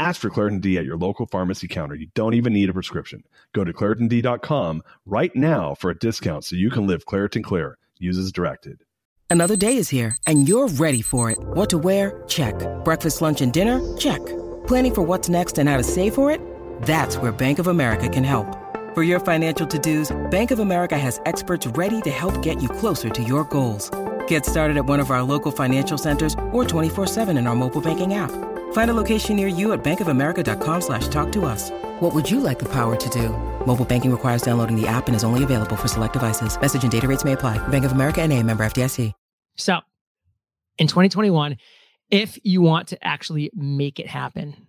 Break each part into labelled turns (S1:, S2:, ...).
S1: Ask for Claritin D at your local pharmacy counter. You don't even need a prescription. Go to ClaritinD.com right now for a discount so you can live Claritin Clear. Use as directed.
S2: Another day is here and you're ready for it. What to wear? Check. Breakfast, lunch, and dinner? Check. Planning for what's next and how to save for it? That's where Bank of America can help. For your financial to-dos, Bank of America has experts ready to help get you closer to your goals. Get started at one of our local financial centers or 24-7 in our mobile banking app. Find a location near you at bankofamerica.com slash talk to us. What would you like the power to do? Mobile banking requires downloading the app and is only available for select devices. Message and data rates may apply. Bank of America and a member FDIC.
S3: So in 2021, if you want to actually make it happen,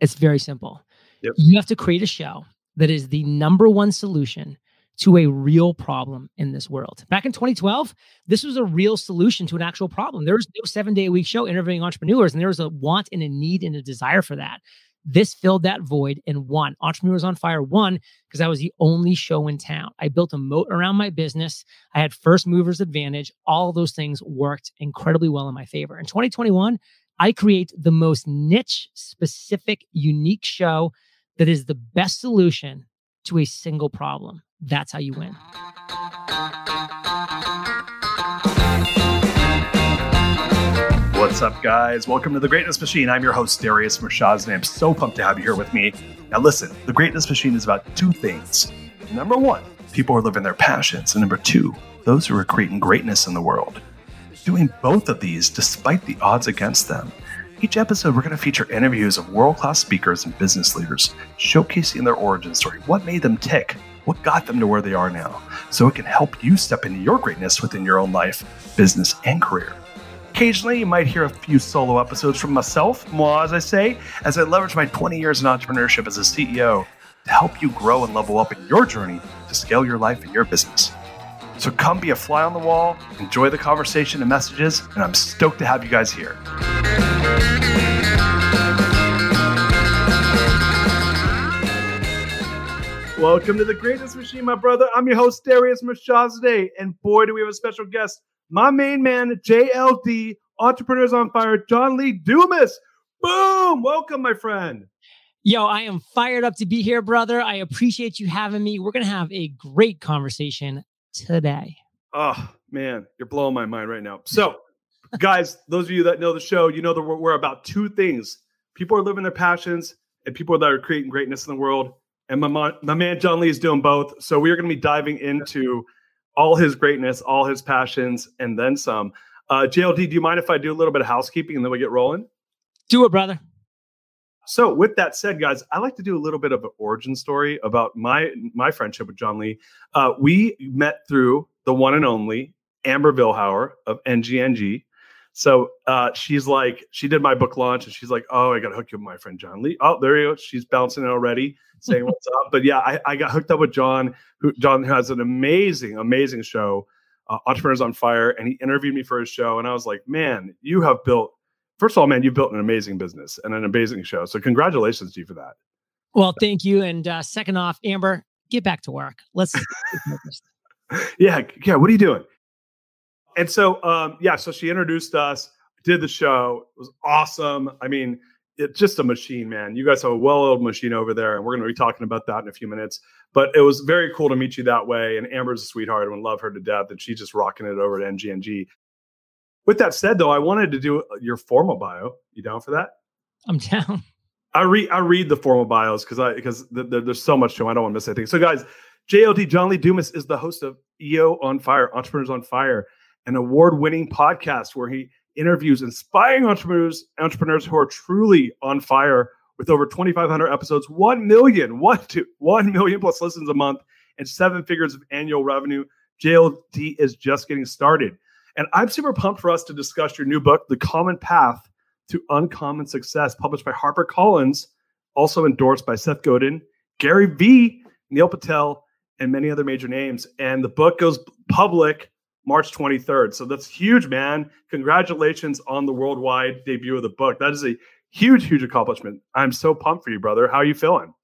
S3: it's very simple.
S1: Yep.
S3: You have to create a show that is the number one solution to a real problem in this world. Back in 2012, this was a real solution to an actual problem. There was no seven day a week show interviewing entrepreneurs, and there was a want and a need and a desire for that. This filled that void and won. Entrepreneurs on Fire won because I was the only show in town. I built a moat around my business. I had first movers advantage. All those things worked incredibly well in my favor. In 2021, I create the most niche, specific, unique show that is the best solution to a single problem. That's how you win.
S1: What's up, guys? Welcome to the Greatness Machine. I'm your host, Darius Mirshahzadeh, I'm so pumped to have you here with me. Now, listen, the Greatness Machine is about two things. Number one, people who are living their passions. And number two, those who are creating greatness in the world. Doing both of these despite the odds against them. Each episode, we're going to feature interviews of world class speakers and business leaders, showcasing their origin story, what made them tick, what got them to where they are now, so it can help you step into your greatness within your own life, business, and career. Occasionally, you might hear a few solo episodes from myself, moi, as I say, as I leverage my 20 years in entrepreneurship as a CEO to help you grow and level up in your journey to scale your life and your business. So come be a fly on the wall, enjoy the conversation and messages, and I'm stoked to have you guys here. Welcome to the greatest Machine, my brother. I'm your host, Darius today, and boy, do we have a special guest my main man, JLD, Entrepreneurs on Fire, John Lee Dumas. Boom! Welcome, my friend.
S3: Yo, I am fired up to be here, brother. I appreciate you having me. We're going to have a great conversation today.
S1: Oh, man, you're blowing my mind right now. So, guys, those of you that know the show, you know that we're, we're about two things people are living their passions and people that are creating greatness in the world. And my, my man, John Lee, is doing both. So, we are going to be diving into all his greatness, all his passions, and then some. Uh, JLD, do you mind if I do a little bit of housekeeping and then we get rolling?
S3: Do it, brother.
S1: So, with that said, guys, I like to do a little bit of an origin story about my my friendship with John Lee. Uh, we met through the one and only Amber Vilhauer of NGNG. So uh, she's like, she did my book launch, and she's like, "Oh, I got to hook you up with my friend John Lee." Oh, there you go. She's bouncing it already, saying what's up. But yeah, I, I, got hooked up with John. Who John has an amazing, amazing show, uh, Entrepreneurs on Fire, and he interviewed me for his show, and I was like, "Man, you have built." First of all, man, you built an amazing business and an amazing show. So congratulations to you for that.
S3: Well, thank you. And uh, second off, Amber, get back to work. Let's.
S1: yeah, yeah. What are you doing? And so um, yeah, so she introduced us, did the show. It was awesome. I mean, it's just a machine, man. You guys have a well-oiled machine over there, and we're going to be talking about that in a few minutes. But it was very cool to meet you that way. And Amber's a sweetheart, and love her to death. And she's just rocking it over at NGNG. With that said, though, I wanted to do your formal bio. You down for that?
S3: I'm down.
S1: I read I read the formal bios because I because the, the, there's so much to them. I don't want to miss anything. So, guys, JLD John Lee Dumas is the host of EO on Fire, Entrepreneurs on Fire an award-winning podcast where he interviews inspiring entrepreneurs, entrepreneurs who are truly on fire with over 2,500 episodes, 1 million, 1, to 1 million plus listens a month, and seven figures of annual revenue. JLD is just getting started. And I'm super pumped for us to discuss your new book, The Common Path to Uncommon Success, published by HarperCollins, also endorsed by Seth Godin, Gary Vee, Neil Patel, and many other major names. And the book goes public March 23rd. So that's huge, man. Congratulations on the worldwide debut of the book. That is a huge, huge accomplishment. I'm so pumped for you, brother. How are you feeling?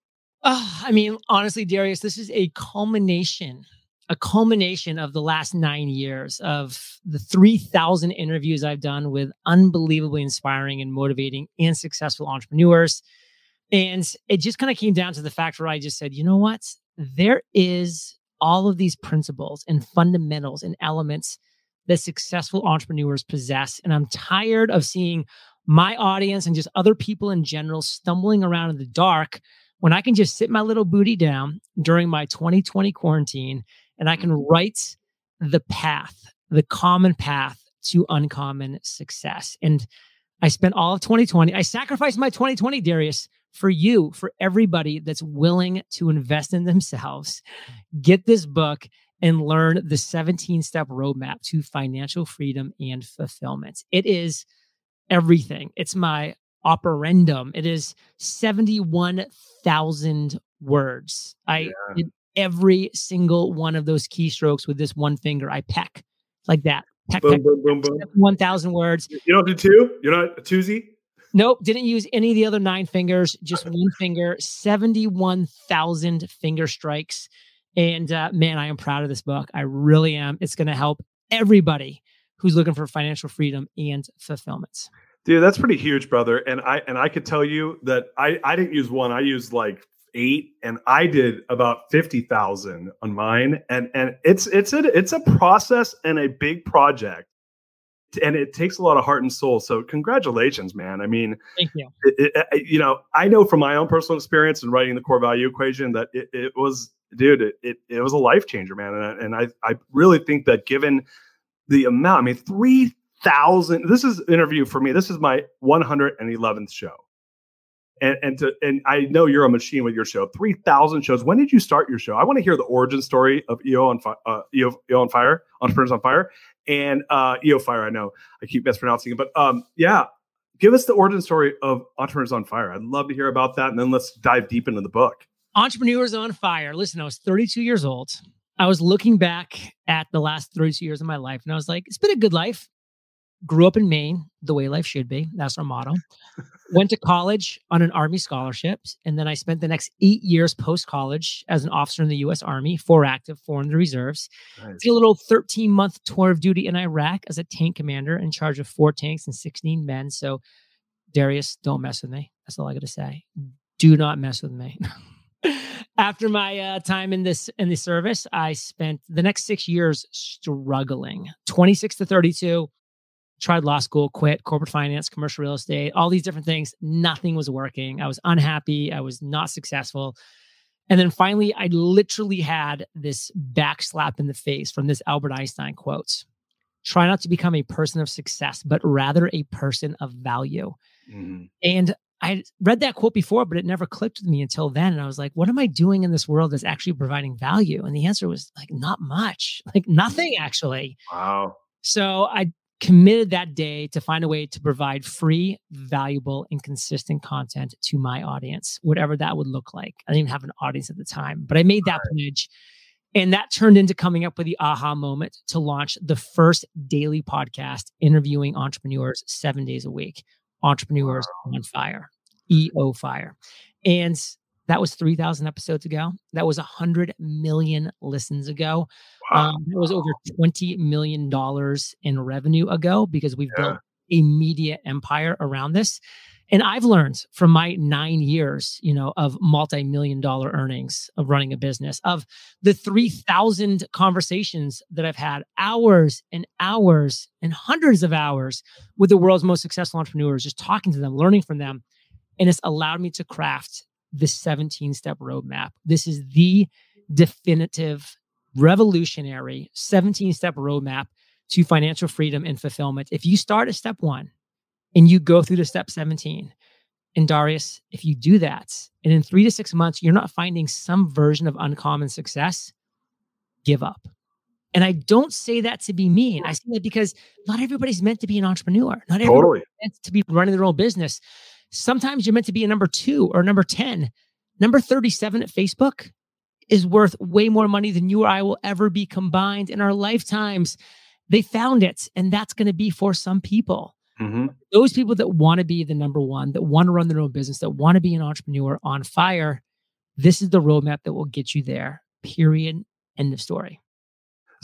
S3: Uh, I mean, honestly, Darius, this is a culmination, a culmination of the last nine years of the 3,000 interviews I've done with unbelievably inspiring and motivating and successful entrepreneurs. And it just kind of came down to the fact where I just said, you know what? There is all of these principles and fundamentals and elements that successful entrepreneurs possess. And I'm tired of seeing my audience and just other people in general stumbling around in the dark when I can just sit my little booty down during my 2020 quarantine and I can mm-hmm. write the path, the common path to uncommon success. And I spent all of 2020, I sacrificed my 2020, Darius, for you, for everybody that's willing to invest in themselves. Get this book and learn the 17 step roadmap to financial freedom and fulfillment. It is everything. It's my operandum. It is 71,000 words. I yeah. did every single one of those keystrokes with this one finger. I peck like that. Peck, boom, peck, boom, boom, boom. 1,000 words.
S1: You don't do two? You're not a twosie?
S3: Nope, didn't use any of the other nine fingers, just one finger, 71,000 finger strikes. And uh, man, I am proud of this book. I really am. It's going to help everybody who's looking for financial freedom and fulfillment.
S1: Dude, that's pretty huge, brother. And I and I could tell you that I I didn't use one. I used like eight, and I did about fifty thousand on mine. And and it's it's a it's a process and a big project, and it takes a lot of heart and soul. So congratulations, man. I mean,
S3: thank you.
S1: It, it, you know, I know from my own personal experience in writing the core value equation that it, it was, dude, it, it was a life changer, man. And I, and I I really think that given the amount, I mean, three thousand. This is interview for me. This is my 111th show. And and to and I know you're a machine with your show. Three thousand shows. When did you start your show? I want to hear the origin story of EO on uh, EO, EO on Fire, Entrepreneurs on Fire, and uh, EO Fire. I know I keep mispronouncing it, but um, yeah, give us the origin story of Entrepreneurs on Fire. I'd love to hear about that, and then let's dive deep into the book.
S3: Entrepreneurs on Fire. Listen, I was 32 years old. I was looking back at the last 32 years of my life, and I was like, it's been a good life grew up in Maine, the way life should be. That's our motto. Went to college on an Army scholarship. And then I spent the next eight years post college as an officer in the US Army, four active, four in the reserves. Nice. Did a little 13 month tour of duty in Iraq as a tank commander in charge of four tanks and 16 men. So, Darius, don't mess with me. That's all I got to say. Do not mess with me. After my uh, time in this in the service, I spent the next six years struggling. 26 to 32, tried law school, quit corporate finance, commercial real estate, all these different things. Nothing was working. I was unhappy. I was not successful. And then finally, I literally had this backslap in the face from this Albert Einstein quote Try not to become a person of success, but rather a person of value. Mm-hmm. And I read that quote before, but it never clicked with me until then. And I was like, what am I doing in this world that's actually providing value? And the answer was like, not much, like nothing actually.
S1: Wow.
S3: So I committed that day to find a way to provide free, valuable, and consistent content to my audience, whatever that would look like. I didn't even have an audience at the time, but I made that pledge. And that turned into coming up with the aha moment to launch the first daily podcast interviewing entrepreneurs seven days a week. Entrepreneurs on Fire, EO Fire. And that was 3,000 episodes ago. That was 100 million listens ago. Wow. Um, it was over $20 million in revenue ago because we've yeah. built a media empire around this. And I've learned from my nine years, you know, of multi-million dollar earnings of running a business, of the 3,000 conversations that I've had, hours and hours and hundreds of hours with the world's most successful entrepreneurs, just talking to them, learning from them. And it's allowed me to craft the 17 step roadmap. This is the definitive, revolutionary 17 step roadmap to financial freedom and fulfillment. If you start at step one and you go through to step 17, and Darius, if you do that, and in three to six months, you're not finding some version of uncommon success, give up. And I don't say that to be mean. I say that because not everybody's meant to be an entrepreneur. Not everybody's totally. meant to be running their own business. Sometimes you're meant to be a number two or number 10. number 37 at Facebook is worth way more money than you or I will ever be combined in our lifetimes. They found it, and that's going to be for some people. Mm-hmm. Those people that want to be the number one, that want to run their own business, that want to be an entrepreneur on fire, this is the roadmap that will get you there. Period. End of story.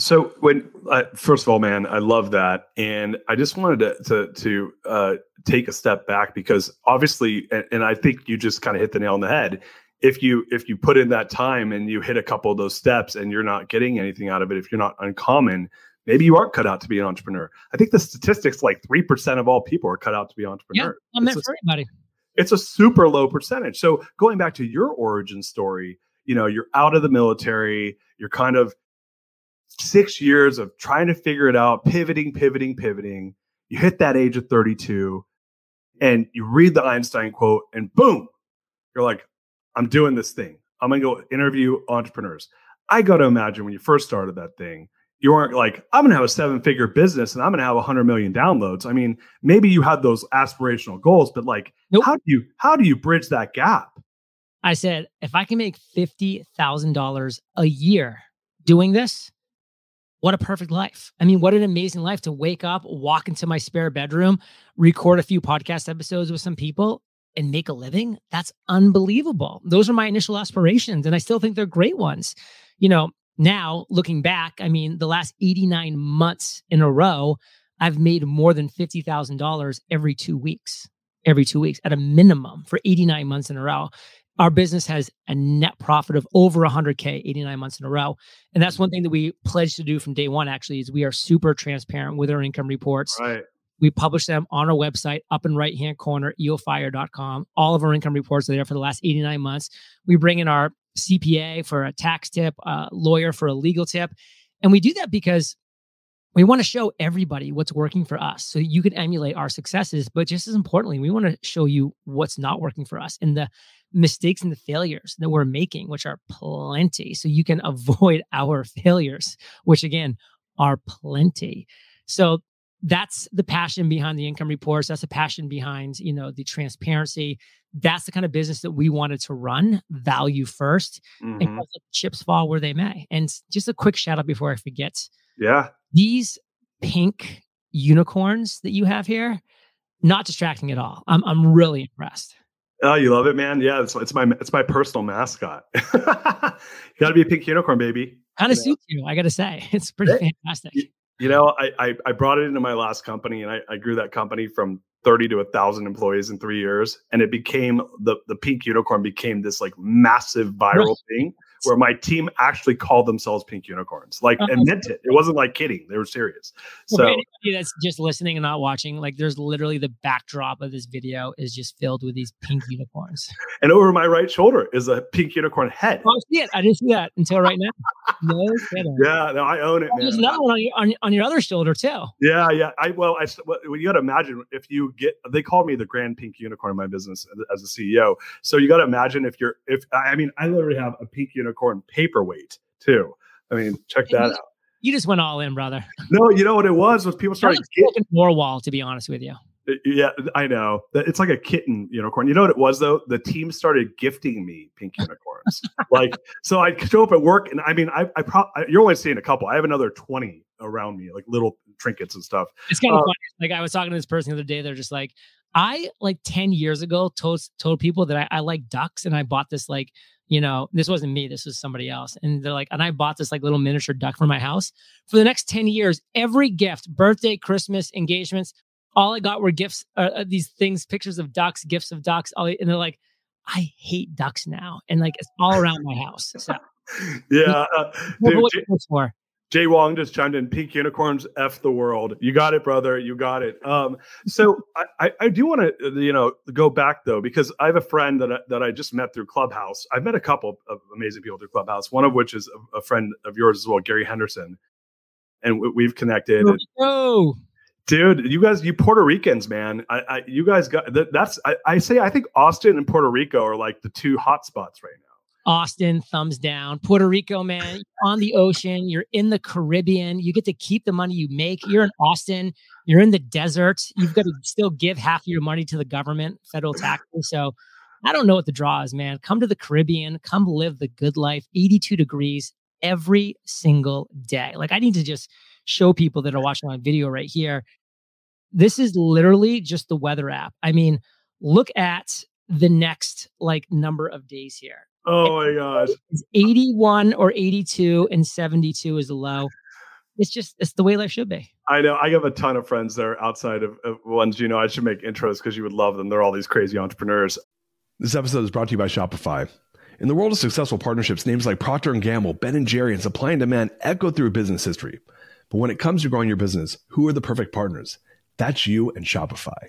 S1: So when uh, first of all, man, I love that, and I just wanted to to, to uh, take a step back because obviously, and, and I think you just kind of hit the nail on the head. If you if you put in that time and you hit a couple of those steps and you're not getting anything out of it, if you're not uncommon, maybe you aren't cut out to be an entrepreneur. I think the statistics like three percent of all people are cut out to be entrepreneurs.
S3: Yeah, I'm meant for everybody.
S1: It's a super low percentage. So going back to your origin story, you know, you're out of the military, you're kind of six years of trying to figure it out, pivoting, pivoting, pivoting. You hit that age of 32 and you read the Einstein quote, and boom, you're like, I'm doing this thing. I'm going to go interview entrepreneurs. I got to imagine when you first started that thing, you weren't like, I'm going to have a seven figure business and I'm going to have 100 million downloads. I mean, maybe you had those aspirational goals, but like, nope. how do you how do you bridge that gap?
S3: I said, if I can make $50,000 a year doing this, what a perfect life. I mean, what an amazing life to wake up, walk into my spare bedroom, record a few podcast episodes with some people and make a living. That's unbelievable. Those are my initial aspirations. And I still think they're great ones. You know, now looking back, I mean, the last 89 months in a row, I've made more than $50,000 every two weeks, every two weeks at a minimum for 89 months in a row our business has a net profit of over 100k 89 months in a row. And that's one thing that we pledged to do from day one actually is we are super transparent with our income reports.
S1: Right.
S3: We publish them on our website up in right hand corner eofire.com all of our income reports are there for the last 89 months. We bring in our cpa for a tax tip a lawyer for a legal tip. And we do that because we want to show everybody what's working for us so you can emulate our successes. But just as importantly we want to show you what's not working for us. And the mistakes and the failures that we're making which are plenty. So you can avoid our failures which again are plenty. So that's the passion behind the income reports. That's the passion behind you know the transparency. That's the kind of business that we wanted to run value 1st mm-hmm. and chips fall where they may. And just a quick shout out before i forget.
S1: Yeah.
S3: These pink unicorns that you have here, not distracting at all. I'm I'm really impressed.
S1: Oh, you love it, man. Yeah, it's, it's my it's my personal mascot. got to be a pink unicorn, baby.
S3: Kind of suits you, I got to say. It's pretty hey, fantastic.
S1: You, you know, I, I, I brought it into my last company, and I, I grew that company from 30 to a thousand employees in three years, and it became the the pink unicorn became this like massive viral thing where my team actually called themselves Pink Unicorns, like and uh-huh. meant it. It wasn't like kidding; they were serious. So,
S3: anybody that's just listening and not watching, like, there's literally the backdrop of this video is just filled with these pink unicorns.
S1: And over my right shoulder is a pink unicorn head.
S3: Oh, see it? I didn't see that until right now. No
S1: kidding. Yeah, no, I own it.
S3: Oh, there's another one on your, on, on your other shoulder too.
S1: Yeah, yeah. I well, I well, you got to imagine if you get. They call me the Grand Pink Unicorn in my business as a CEO. So you got to imagine if you're if I mean I literally have a pink unicorn paperweight too. I mean, check that out.
S3: You just went all in, brother.
S1: No, you know what it was was people started
S3: getting more wall. To be honest with you.
S1: Yeah, I know. It's like a kitten unicorn. You know what it was though? The team started gifting me pink unicorns. like, so I show up at work, and I mean, I, I probably you're only seeing a couple. I have another twenty around me, like little trinkets and stuff.
S3: It's kind of uh, funny. Like I was talking to this person the other day. They're just like, I like ten years ago told told people that I, I like ducks, and I bought this like you know, this wasn't me, this was somebody else. And they're like, and I bought this like little miniature duck for my house. For the next 10 years, every gift, birthday, Christmas, engagements, all I got were gifts, uh, uh these things, pictures of ducks, gifts of ducks. All, and they're like, I hate ducks now. And like, it's all around my house. So,
S1: yeah. Uh, dude, for? Jay Wong just chimed in pink unicorns F the world. You got it, brother. You got it. Um, so I, I do want to, you know, go back though, because I have a friend that I, that I just met through Clubhouse. I've met a couple of amazing people through Clubhouse, one of which is a, a friend of yours as well, Gary Henderson. And we, have connected.
S3: Oh,
S1: dude, you guys, you Puerto Ricans, man. I, I you guys got that, that's, I, I say, I think Austin and Puerto Rico are like the two hot spots right now.
S3: Austin, thumbs down. Puerto Rico, man, on the ocean. You're in the Caribbean. You get to keep the money you make. You're in Austin. You're in the desert. You've got to still give half of your money to the government, federal taxes. So I don't know what the draw is, man. Come to the Caribbean, come live the good life, 82 degrees every single day. Like I need to just show people that are watching my video right here. This is literally just the weather app. I mean, look at the next like number of days here.
S4: Oh my gosh.
S3: It's 81 or 82 and 72 is the low. It's just it's the way life should be.
S4: I know. I have a ton of friends there outside of, of ones you know. I should make intros because you would love them. They're all these crazy entrepreneurs.
S1: This episode is brought to you by Shopify. In the world of successful partnerships, names like Procter & Gamble, Ben & Jerry, and Supply and Demand echo through business history. But when it comes to growing your business, who are the perfect partners? That's you and Shopify.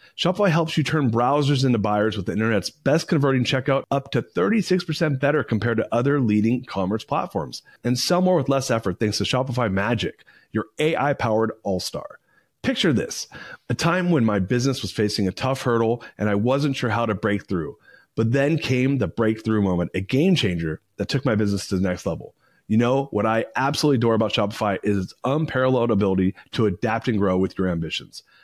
S1: Shopify helps you turn browsers into buyers with the internet's best converting checkout up to 36% better compared to other leading commerce platforms. And sell more with less effort thanks to Shopify Magic your AI powered all star. Picture this a time when my business was facing a tough hurdle and I wasn't sure how to break through. But then came the breakthrough moment, a game changer that took my business to the next level. You know, what I absolutely adore about Shopify is its unparalleled ability to adapt and grow with your ambitions.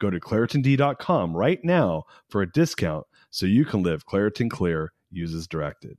S1: Go to ClaritinD.com right now for a discount so you can live Claritin Clear. uses directed.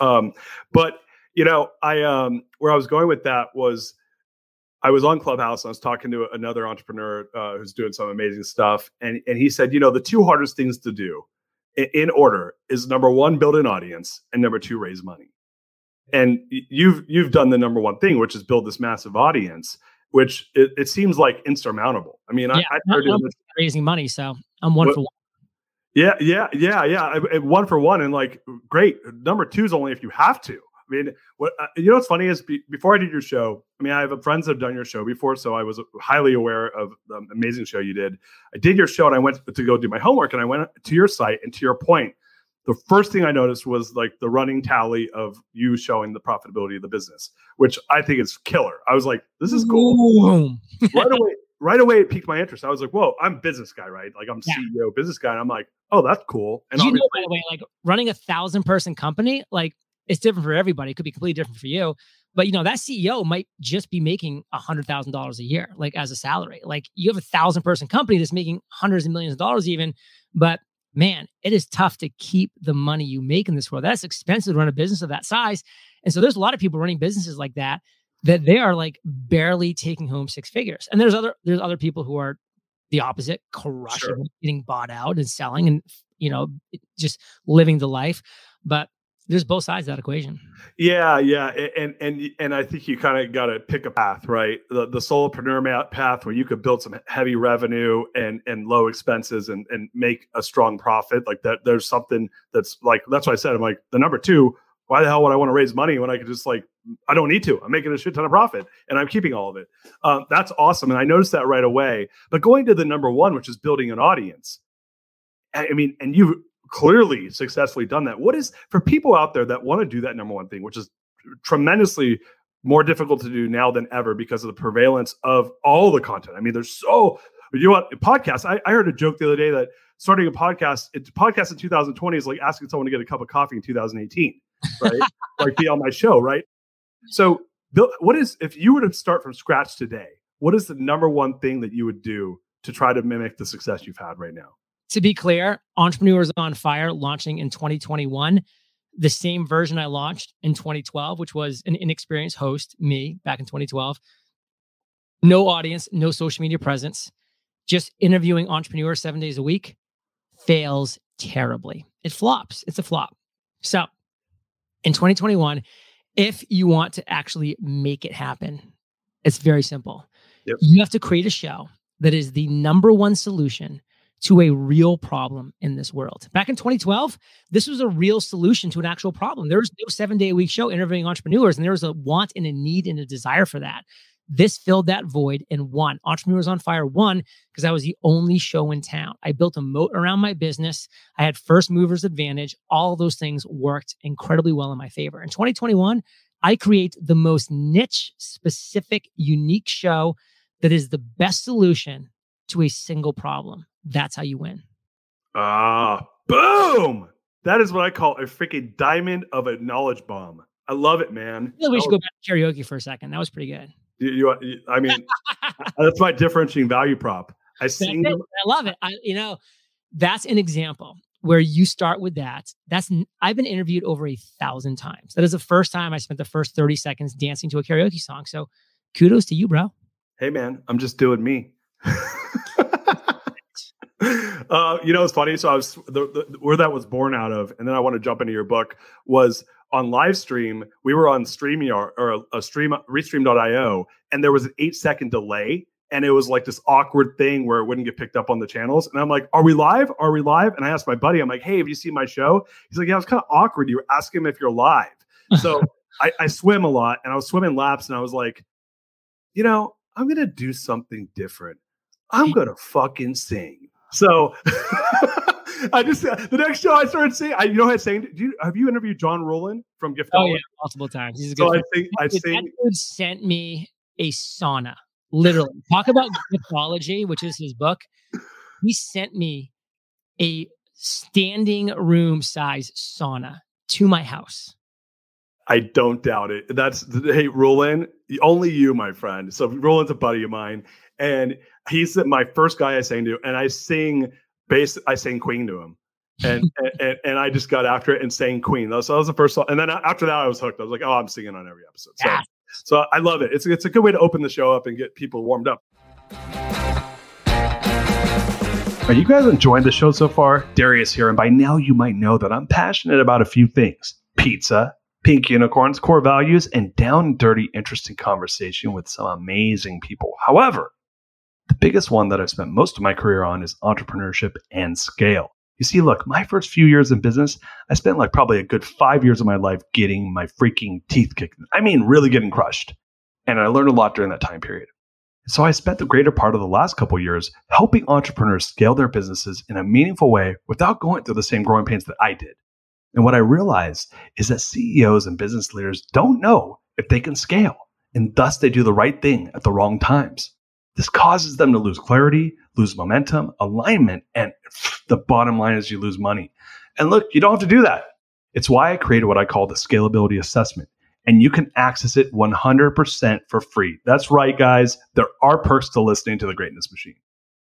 S4: Um, but you know, I um, where I was going with that was I was on Clubhouse and I was talking to another entrepreneur uh, who's doing some amazing stuff, and and he said, you know, the two hardest things to do in, in order is number one, build an audience, and number two, raise money. And you've you've done the number one thing, which is build this massive audience, which it, it seems like insurmountable. I mean,
S3: Yeah,
S4: I, I
S3: I'm raising money, so I'm one
S4: What-
S3: for one.
S4: Yeah, yeah, yeah, yeah. One for one, and like, great. Number two is only if you have to. I mean, what uh, you know? What's funny is be, before I did your show. I mean, I have friends that have done your show before, so I was highly aware of the amazing show you did. I did your show, and I went to go do my homework, and I went to your site, and to your point, the first thing I noticed was like the running tally of you showing the profitability of the business, which I think is killer. I was like, this is cool right away
S1: right away it piqued my interest. I was like, whoa, I'm business guy, right? Like I'm
S3: Yeah.
S1: CEO business guy. And I'm like, oh, that's cool. And
S3: you know, by the way, like running a thousand person company, like it's different for everybody. It could be completely different for you. But you know, that CEO might just be making a hundred thousand dollars a year, like as a salary. Like you have a thousand person company that's making hundreds of millions of dollars even. But man, it is tough to keep the money you make in this world. That's expensive to run a business of that size. And so there's a lot of people running businesses like that that they are like barely taking home six figures. And there's other there's other people who are the opposite, crushing,
S1: Sure.
S3: getting bought out and selling and you know, just living the life. But there's both sides of that equation.
S1: Yeah, yeah, and and and I think you kind of got to pick a path, right? The the solopreneur path where you could build some heavy revenue and and low expenses and and make a strong profit. Like that, there's something that's like that's why I said I'm like the number two. Why the hell would I want to raise money when I could just like I don't need to? I'm making a shit ton of profit and I'm keeping all of it. Um, that's awesome, and I noticed that right away. But going to the number one, which is building an audience. I I mean, and you've clearly successfully done that. What is for people out there that want to do that number one thing, which is tremendously more difficult to do now than ever because of the prevalence of all the content. I mean, there's so you know what podcasts. I, I heard a joke the other day that starting a podcast, it, podcast in 2020 is like asking someone to get a cup of coffee in 2018, right? like be on my show, right? So, what is if you were to start from scratch today? What is the number one thing that you would do to try to mimic the success you've had right now?
S3: To be clear, Entrepreneurs on Fire launching in 2021, the same version I launched in 2012, which was an inexperienced host, me back in 2012. No audience, no social media presence, just interviewing entrepreneurs seven days a week, fails terribly. It flops. It's a flop. So in 2021, if you want to actually make it happen, it's very simple.
S1: Yep.
S3: You have to create a show that is the number one solution to a real problem in this world. Back in 2012, this was a real solution to an actual problem. There was no seven day a week show interviewing entrepreneurs, and there was a want and a need and a desire for that. This filled that void and won. Entrepreneurs on Fire won because I was the only show in town. I built a moat around my business. I had first movers advantage. All those things worked incredibly well in my favor. In 2021, I create the most niche, specific, unique show that is the best solution to a single problem. That's how you win.
S1: Ah, boom! That is what I call a freaking diamond of a knowledge bomb. I love it, man.
S3: I feel like we should go back to karaoke for a second. That was pretty good.
S1: You, you, I mean, that's my differentiating value prop. I sing.
S3: I love it. I, you know, that's an example where you start with that. That's I've been interviewed over a thousand times. That is the first time I spent the first 30 seconds dancing to a karaoke song. So kudos to you, bro.
S1: Hey, man, I'm just doing me. uh, you know, it's funny. So I was the, the, where that was born out of, and then I want to jump into your book was on live stream. We were on StreamYard or a, a stream Restream.io, and there was an eight second delay. And it was like this awkward thing where it wouldn't get picked up on the channels. And I'm like, Are we live? Are we live? And I asked my buddy, I'm like, Hey, have you seen my show? He's like, Yeah, it's kind of awkward. You were asking him if you're live. So I, I swim a lot and I was swimming laps and I was like, you know, I'm gonna do something different. I'm gonna fucking sing. So I just the next show I started singing. I you know I sang. Do you, have you interviewed John Ruhlin from Gift?
S3: Oh yeah, multiple times. He's a good.
S1: So I sing. I
S3: Dude,
S1: sing.
S3: That dude sent me a sauna. Literally, talk about Giftology, which is his book. He sent me a standing room size sauna to my house.
S1: I don't doubt it. That's hey Ruhlin, only you, my friend. So Ruhlin's a buddy of mine, and he's my first guy I sang to, and I sing bass. I sang Queen to him, and and, and I just got after it and sang Queen. So that was the first song, and then after that I was hooked. I was like, oh, I'm singing on every episode. So,
S3: Yes.
S1: so I love it. It's it's a good way to open the show up and get people warmed up. Are you guys enjoying the show so far? Darius here, and by now you might know that I'm passionate about a few things pizza, pink unicorns, core values, and down and dirty, interesting conversation with some amazing people. However, the biggest one that I've spent most of my career on is entrepreneurship and scale. You see, look, my first few years in business, I spent like probably a good five years of my life getting my freaking teeth kicked. I mean, really getting crushed. And I learned a lot during that time period. So I spent the greater part of the last couple years helping entrepreneurs scale their businesses in a meaningful way without going through the same growing pains that I did. And what I realized is that CEOs and business leaders don't know if they can scale, and thus they do the right thing at the wrong times. this causes them to lose clarity, lose momentum, alignment, and the bottom line is you lose money. And look, you don't have to do that. It's why I created what I call the scalability assessment. And you can access it 100% for free. That's right, guys. There are perks to listening to the greatness machine.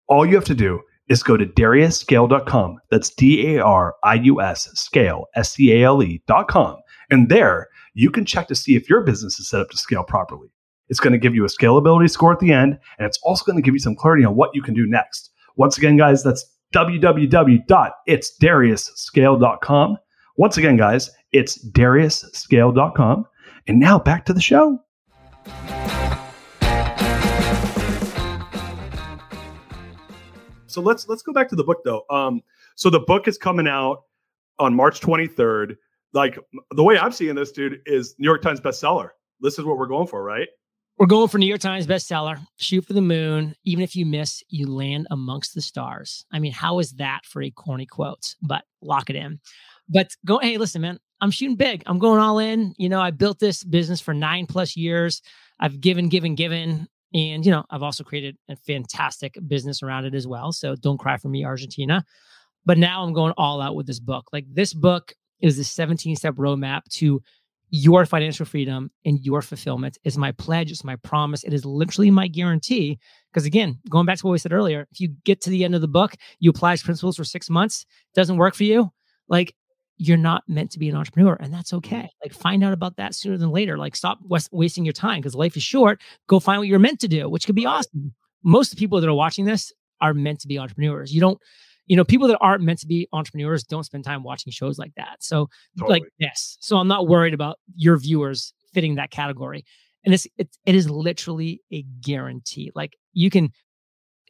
S1: All you have to do is go to dariusscale.com. That's D A R I U S scale, S C A L E.com. And there you can check to see if your business is set up to scale properly. It's going to give you a scalability score at the end, and it's also going to give you some clarity on what you can do next. Once again, guys, that's www.itsdariusscale.com. Once again, guys, it's dariusscale.com. And now back to the show. So let's let's go back to the book though. Um, so the book is coming out on March 23rd. Like the way I'm seeing this, dude, is New York Times bestseller. This is what we're going for, right?
S3: We're going for New York Times bestseller. Shoot for the moon. Even if you miss, you land amongst the stars. I mean, how is that for a corny quote? But lock it in. But go, hey, listen, man, I'm shooting big. I'm going all in. You know, I built this business for nine plus years. I've given, given, given. And, you know, I've also created a fantastic business around it as well. So don't cry for me, Argentina. But now I'm going all out with this book. Like this book is the 17 step roadmap to your financial freedom and your fulfillment is my pledge. It's my promise. It is literally my guarantee. Because again, going back to what we said earlier, if you get to the end of the book, you apply these principles for six months, doesn't work for you, like you're not meant to be an entrepreneur. And that's okay. Mm-hmm. Like find out about that sooner than later. Like stop wasting your time because life is short. Go find what you're meant to do, which could be awesome. Most of the people that are watching this are meant to be entrepreneurs. You don't you know, people that aren't meant to be entrepreneurs don't spend time watching shows like that. So, totally. like this. So, I'm not worried about your viewers fitting that category. And it's it, it is literally a guarantee. Like you can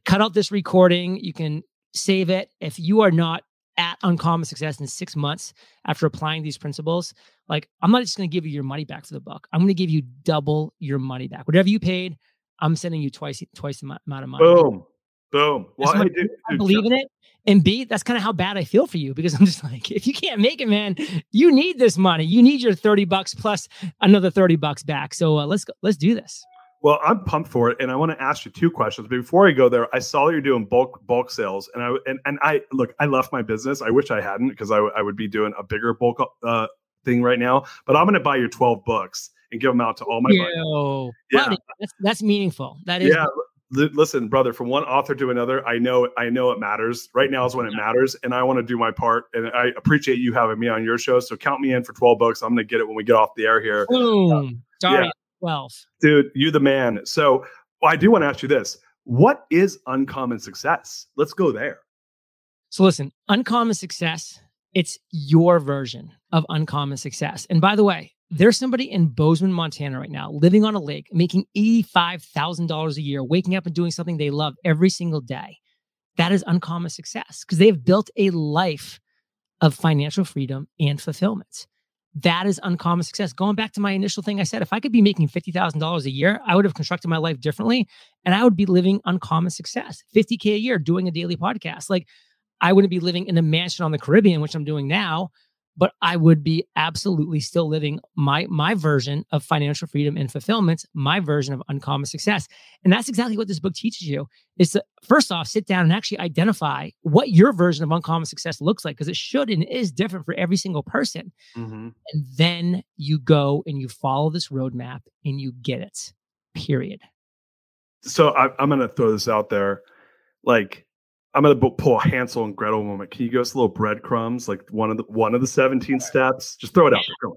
S3: cut out this recording, you can save it. If you are not at uncommon success in six months after applying these principles, like I'm not just going to give you your money back for the book. I'm going to give you double your money back. Whatever you paid, I'm sending you twice twice the amount of money.
S1: Boom. Boom.
S3: Well, I, do, I believe in it. And B, that's kind of how bad I feel for you because I'm just like, if you can't make it, man, you need this money. You need your 30 bucks plus another 30 bucks back. So uh, let's go, let's do this.
S1: Well, I'm pumped for it, and I want to ask you two questions. But before I go there, I saw that you're doing bulk bulk sales, and I and, and I look, I left my business. I wish I hadn't because I, I would be doing a bigger bulk uh, thing right now. But I'm going to buy your 12 books and give them out to all my
S3: Yo, yeah. Buddy, that's that's meaningful. That is
S1: yeah listen brother from one author to another i know i know it matters right now is when it matters and i want to do my part and i appreciate you having me on your show so count me in for 12 bucks i'm gonna get it when we get off the air here
S3: Boom. Sorry, yeah. 12
S1: dude you the man. So i do want to ask you this. What is uncommon success? Let's go there.
S3: So listen uncommon success it's your version of uncommon success. And by the way there's somebody in Bozeman, Montana right now, living on a lake, making $85,000 a year, waking up and doing something they love every single day. That is uncommon success because they have built a life of financial freedom and fulfillment. That is uncommon success. Going back to my initial thing I said, if I could be making $50,000 a year, I would have constructed my life differently and I would be living uncommon success. 50K a year doing a daily podcast. Like I wouldn't be living in a mansion on the Caribbean, which I'm doing now but I would be absolutely still living my my version of financial freedom and fulfillment, my version of uncommon success. And that's exactly what this book teaches you is to first off sit down and actually identify what your version of uncommon success looks like because it should and is different for every single person. Mm-hmm. And then you go and you follow this roadmap and you get it. Period.
S1: So I, I'm going to throw this out there like I'm gonna pull a Hansel and Gretel moment. Can you give us a little breadcrumbs, like one of the one of the 17 steps? Just throw it out there.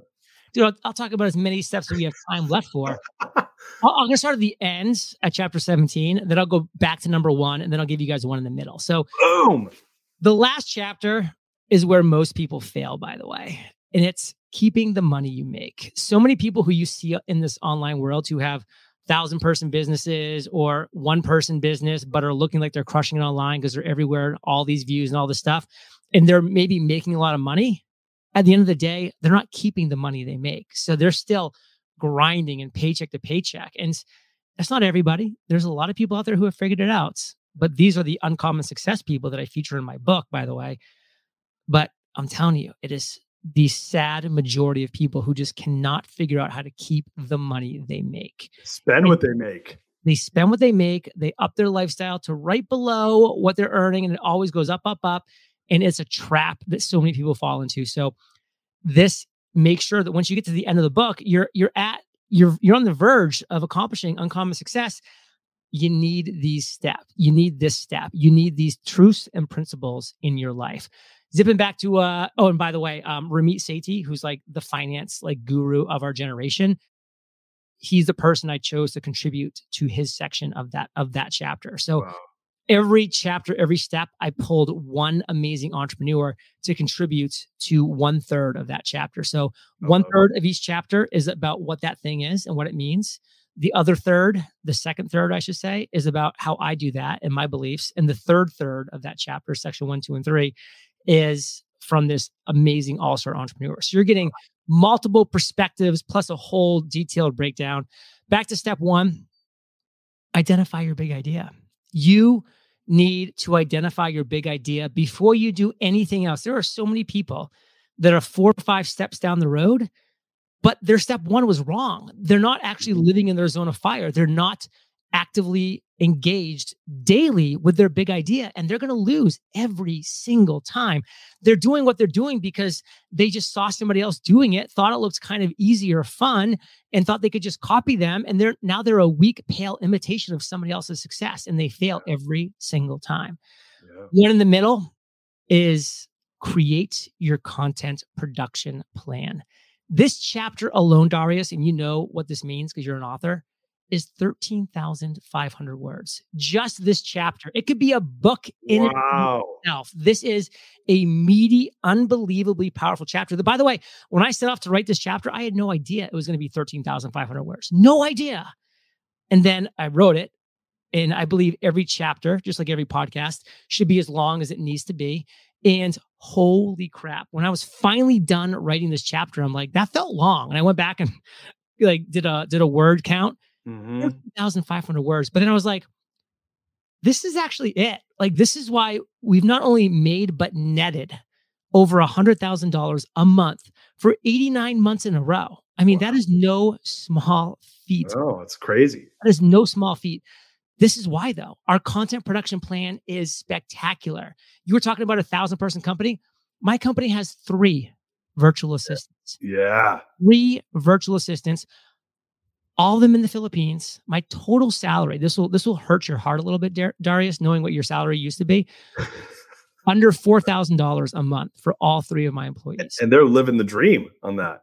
S3: Dude, I'll, I'll, talk about as many steps as we have time left for. i am gonna start at the end at chapter 17, then I'll go back to number one, and then I'll give you guys one in the middle. So,
S1: boom.
S3: The last chapter is where most people fail, by the way, and it's keeping the money you make. So many people who you see in this online world who have thousand person businesses or one person business, but are looking like they're crushing it online because they're everywhere, all these views and all this stuff. And they're maybe making a lot of money. At the end of the day, they're not keeping the money they make. So they're still grinding and paycheck to paycheck. And that's not everybody. There's a lot of people out there who have figured it out. But these are the uncommon success people that I feature in my book, by the way. But I'm telling you, it is the sad majority of people who just cannot figure out how to keep the money they make.
S1: Spend what they make.
S3: They spend what they make, they up their lifestyle to right below what they're earning, and it always goes up, up, up. And it's a trap that so many people fall into. So this makes sure that once you get to the end of the book, you're you're at you're you're on the verge of accomplishing uncommon success. You need these steps. You need this step. You need these truths and principles in your life. Zipping back to uh oh, and by the way, um Ramit Sethi, who's like the finance like guru of our generation, he's the person I chose to contribute to his section of that of that chapter. So wow. every chapter, every step, I pulled one amazing entrepreneur to contribute to one third of that chapter. So one third of each chapter is about what that thing is and what it means. The other third, the second third, I should say, is about how I do that and my beliefs. And the third third of that chapter, section one, two, and three, is from this amazing all star entrepreneur. So you're getting multiple perspectives plus a whole detailed breakdown. Back to step one identify your big idea. You need to identify your big idea before you do anything else. There are so many people that are four or five steps down the road, but their step one was wrong. They're not actually mm-hmm. living in their zone of fire. They're not actively engaged daily with their big idea and they're going to lose every single time. They're doing what they're doing because they just saw somebody else doing it, thought it looked kind of easy or fun and thought they could just copy them and they're now they're a weak pale imitation of somebody else's success and they fail every single time. Yeah. One in the middle is create your content production plan. This chapter alone, Darius, and you know what this means because you're an author is 13,500 words. Just this chapter. It could be a book in wow. itself. This is a meaty, unbelievably powerful chapter. That, by the way, when I set off to write this chapter, I had no idea it was going to be 13,500 words. No idea. And then I wrote it. And I believe every chapter, just like every podcast, should be as long as it needs to be. And holy crap, when I was finally done writing this chapter, I'm like, that felt long. And I went back and like did a did a word count mm-hmm. 1,500 words. But then I was like, this is actually it. Like, this is why we've not only made, but netted over a $100,000 a month for 89 months in a row. I mean, wow. that is no small feat.
S1: Oh, it's crazy.
S3: That is no small feat. This is why, though, our content production plan is spectacular. You were talking about a thousand person company. My company has three virtual assistants.
S1: Yeah.
S3: Three virtual assistants all of them in the Philippines. My total salary, this will this will hurt your heart a little bit, Dar- Darius, knowing what your salary used to be. under four thousand dollars a month for all three of my employees,
S1: and they're living the dream on that.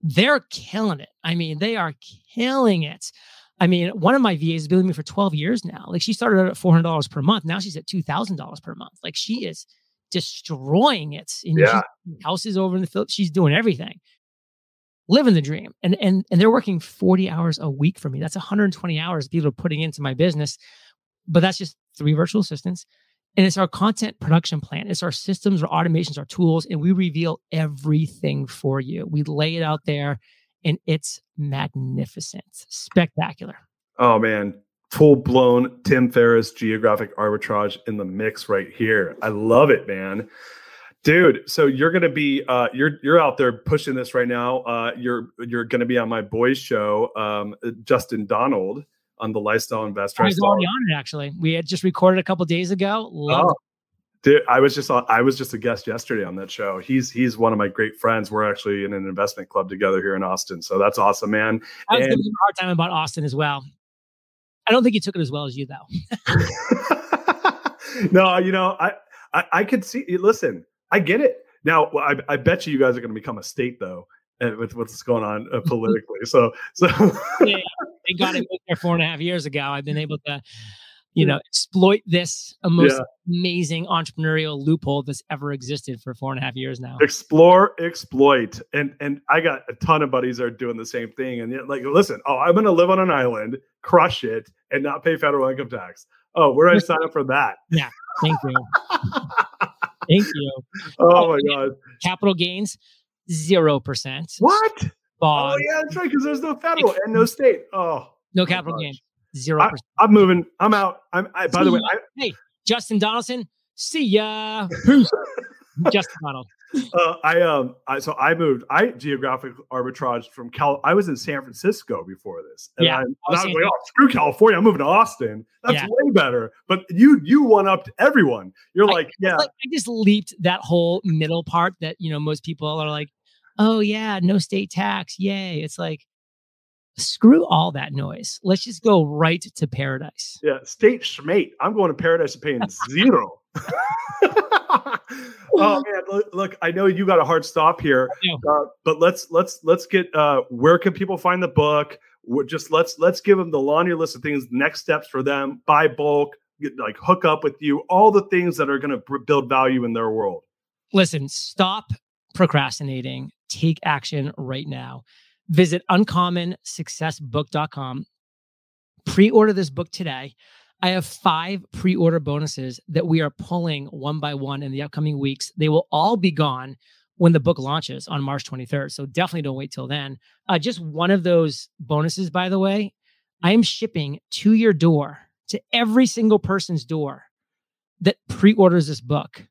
S3: They're killing it. I mean, they are killing it. I mean, one of my VAs is billing me for 12 years now. Like she started out at $400 per month. Now she's at $2,000 per month. Like she is destroying it. And
S1: yeah.
S3: houses over in the Philippines. She's doing everything living the dream. And and and they're working 40 hours a week for me. That's 120 hours people are putting into my business. But that's just three virtual assistants. And it's our content production plan. It's our systems, our automations, our tools, and we reveal everything for you. We lay it out there and it's magnificent, spectacular.
S1: Oh man, full blown Tim Ferriss geographic arbitrage in the mix right here. I love it, man. Dude, so you're gonna be uh, you're you're out there pushing this right now. Uh, you're you're gonna be on my boys show, um, Justin Donald on the Lifestyle Investor.
S3: I was already on it actually. We had just recorded a couple days ago. Love oh.
S1: Dude, I was just on, I was just a guest yesterday on that show. He's he's one of my great friends. We're actually in an investment club together here in Austin, so that's awesome, man.
S3: I was and, giving a hard time about Austin as well. I don't think he took it as well as you though.
S1: no, you know, I, I I could see. Listen, I get it. Now, I, I bet you you guys are going to become a state though, uh, with what's going on uh, politically. so, so
S3: yeah, they got it there four and a half years ago. I've been able to, you know, exploit this most yeah. amazing entrepreneurial loophole that's ever existed for four and a half years now.
S1: Explore, exploit, and and I got a ton of buddies that are doing the same thing. And like, listen, oh, I'm going to live on an island, crush it, and not pay federal income tax. Oh, where do I sign up for that?
S3: Yeah, thank you. Thank you.
S1: Oh my god.
S3: Capital gains, zero percent.
S1: What? Oh, Bond. Oh yeah, that's right. Because there's no federal and no state. Oh,
S3: no capital gains, zero percent.
S1: I'm moving. I'm out. I'm. I, by the way, I,
S3: hey, Justin Donaldson. See ya. Justin Donald.
S1: Uh, I um, I, so I moved. I geographic arbitrage from Cal. I was in San Francisco before this, and
S3: Yeah,
S1: I,
S3: I
S1: and
S3: was
S1: I was like, oh, screw California. I'm moving to Austin. That's
S3: Yeah.
S1: way better. But you, you one upped everyone. You're like,
S3: it's
S1: yeah,
S3: like I just leaped that whole middle part that you know most people are like, oh yeah, no state tax, yay! It's like screw all that noise. Let's just go right to paradise.
S1: yeah, state schmate. I'm going to paradise and paying zero. oh man, look, I know you got a hard stop here, uh, but let's let's let's get. Uh, where can people find the book? We're just let's let's give them the laundry list of things, next steps for them. Buy bulk, get, like hook up with you, all the things that are going to build value in their world.
S3: Listen, stop procrastinating. Take action right now. Visit uncommonsuccessbook.com. Pre-order this book today. I have five pre-order bonuses that we are pulling one by one in the upcoming weeks. They will all be gone when the book launches on March 23rd. So definitely don't wait till then. Uh, just one of those bonuses, by the way, I am shipping to your door, to every single person's door that pre-orders this book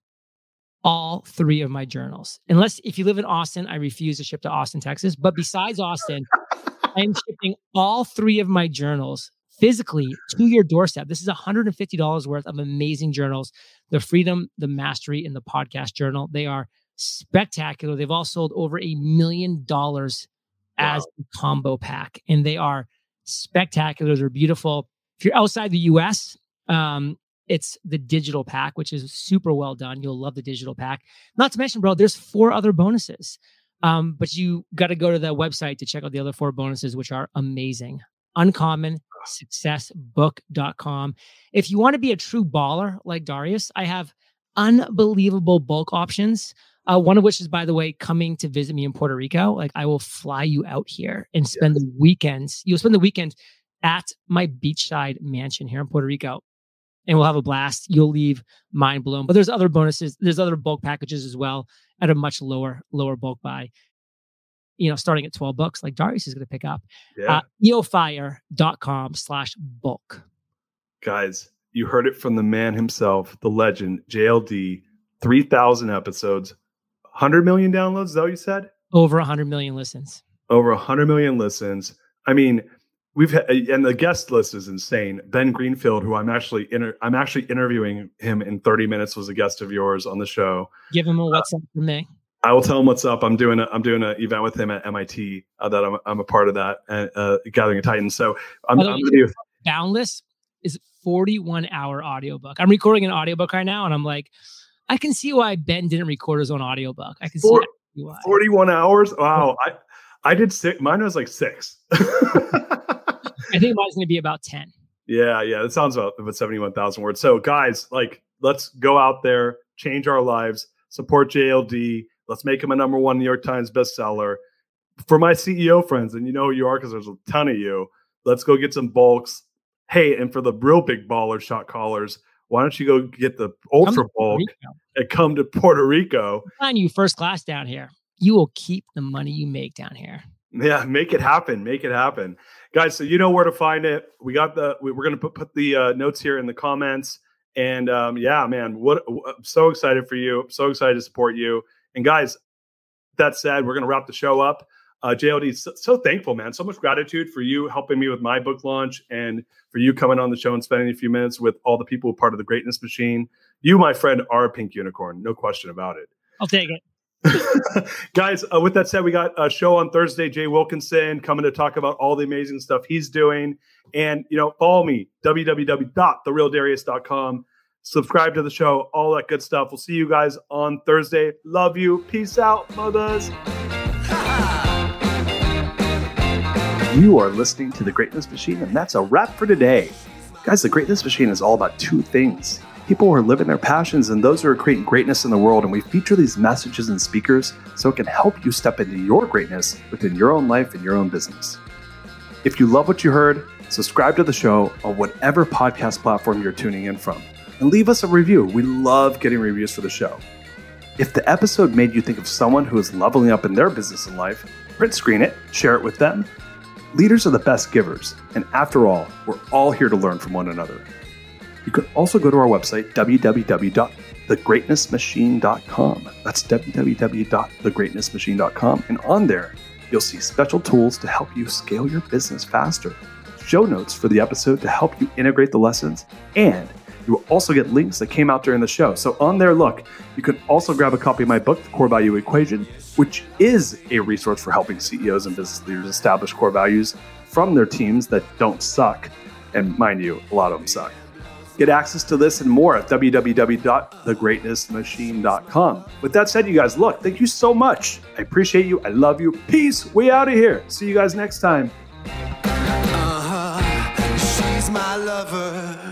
S3: all three of my journals. Unless if you live in Austin, I refuse to ship to Austin, Texas. But besides Austin, I am shipping all three of my journals physically to your doorstep. This is $150 worth of amazing journals. The Freedom, the Mastery, and the Podcast Journal. They are spectacular. They've all sold over a million dollars as a combo pack, and they are spectacular. They're beautiful. If you're outside the US, um, it's the digital pack, which is super well done. You'll love the digital pack. Not to mention, bro, there's four other bonuses. Um, but you got to go to the website to check out the other four bonuses, which are amazing. UncommonSuccessBook.com. If you want to be a true baller like Darius, I have unbelievable bulk options. Uh, one of which is, by the way, coming to visit me in Puerto Rico. Like I will fly you out here and spend the weekends. You'll spend the weekend at my beachside mansion here in Puerto Rico and we'll have a blast. You'll leave mind blown. But there's other bonuses. There's other bulk packages as well at a much lower lower bulk buy. You know, starting at 12 bucks, like Darius is going to pick up.
S1: Yeah,
S3: Uh, eofire.com slash bulk.
S1: guys, you heard it from the man himself, the legend, JLD. Three thousand episodes, hundred million downloads. Is that what you said?
S3: Over 100 million listens.
S1: over 100 million listens. I mean, we've had, and the guest list is insane. Ben Greenfield, who I'm actually inter- I'm actually interviewing him in 30 minutes, was a guest of yours on the show.
S3: Give him a what's up from me.
S1: I will tell him what's up. I'm doing a I'm doing an event with him at MIT uh, that I'm I'm a part of that uh, uh, Gathering of Titans. So I'm, I'm
S3: way,
S1: gonna do
S3: Boundless is 41 hour audiobook. I'm recording an audiobook right now, and I'm like, I can see why Ben didn't record his own audiobook. I can see why.
S1: 41 hours. Wow, I I did six. Mine was like six.
S3: I think mine's going to be about 10.
S1: Yeah, yeah, that sounds about, about 71,000 words. So, guys, like, let's go out there, change our lives, support JLD. Let's make him a number one New York Times bestseller. For my CEO friends, and you know who you are because there's a ton of you, let's go get some bulks. Hey, and for the real big baller shot callers, why don't you go get the ultra bulk and come to Puerto Rico?
S3: Find you first class down here. You will keep the money you make down here.
S1: Yeah, make it happen. Make it happen, guys. So you know where to find it. We got the. we- We're gonna put put the uh, notes here in the comments. And um, yeah, man, what I'm so excited for you. I'm so excited to support you. And guys, that said, we're gonna wrap the show up. Uh, JLD, so, so thankful, man. So much gratitude for you helping me with my book launch and for you coming on the show and spending a few minutes with all the people who are part of the Greatness Machine. You, my friend, are a pink unicorn, no question about it.
S3: I'll take it.
S1: Guys, uh, with that said, we got a show on Thursday. Jay Wilkinson coming to talk about all the amazing stuff he's doing. And, you know, follow me, www.therealdarius.com. Subscribe to the show, all that good stuff. We'll see you guys on Thursday. Love you. Peace out, mothers. You are listening to The Greatness Machine, and that's a wrap for today. Guys, The Greatness Machine is all about two things people who are living their passions and those who are creating greatness in the world. And we feature these messages and speakers so it can help you step into your greatness within your own life and your own business. If you love what you heard, subscribe to the show on whatever podcast platform you're tuning in from and leave us a review. We love getting reviews for the show. If the episode made you think of someone who is leveling up in their business and life, print screen it, share it with them. Leaders are the best givers, and after all, we're all here to learn from one another. You can also go to our website, thegreatnessmachine.com. That's www.thegreatnessmachine.com. And on there, you'll see special tools to help you scale your business faster, show notes for the episode to help you integrate the lessons, and you will also get links that came out during the show. So on there, look, you can also grab a copy of my book, The Core Value Equation, which is a resource for helping CEOs and business leaders establish core values from their teams that don't suck. And mind you, a lot of them suck. Get access to this and more at www.thegreatnessmachine.com. With that said, you guys, look, thank you so much. I appreciate you. I love you. Peace. We out of here. See you guys next time.
S5: Uh-huh. She's my lover.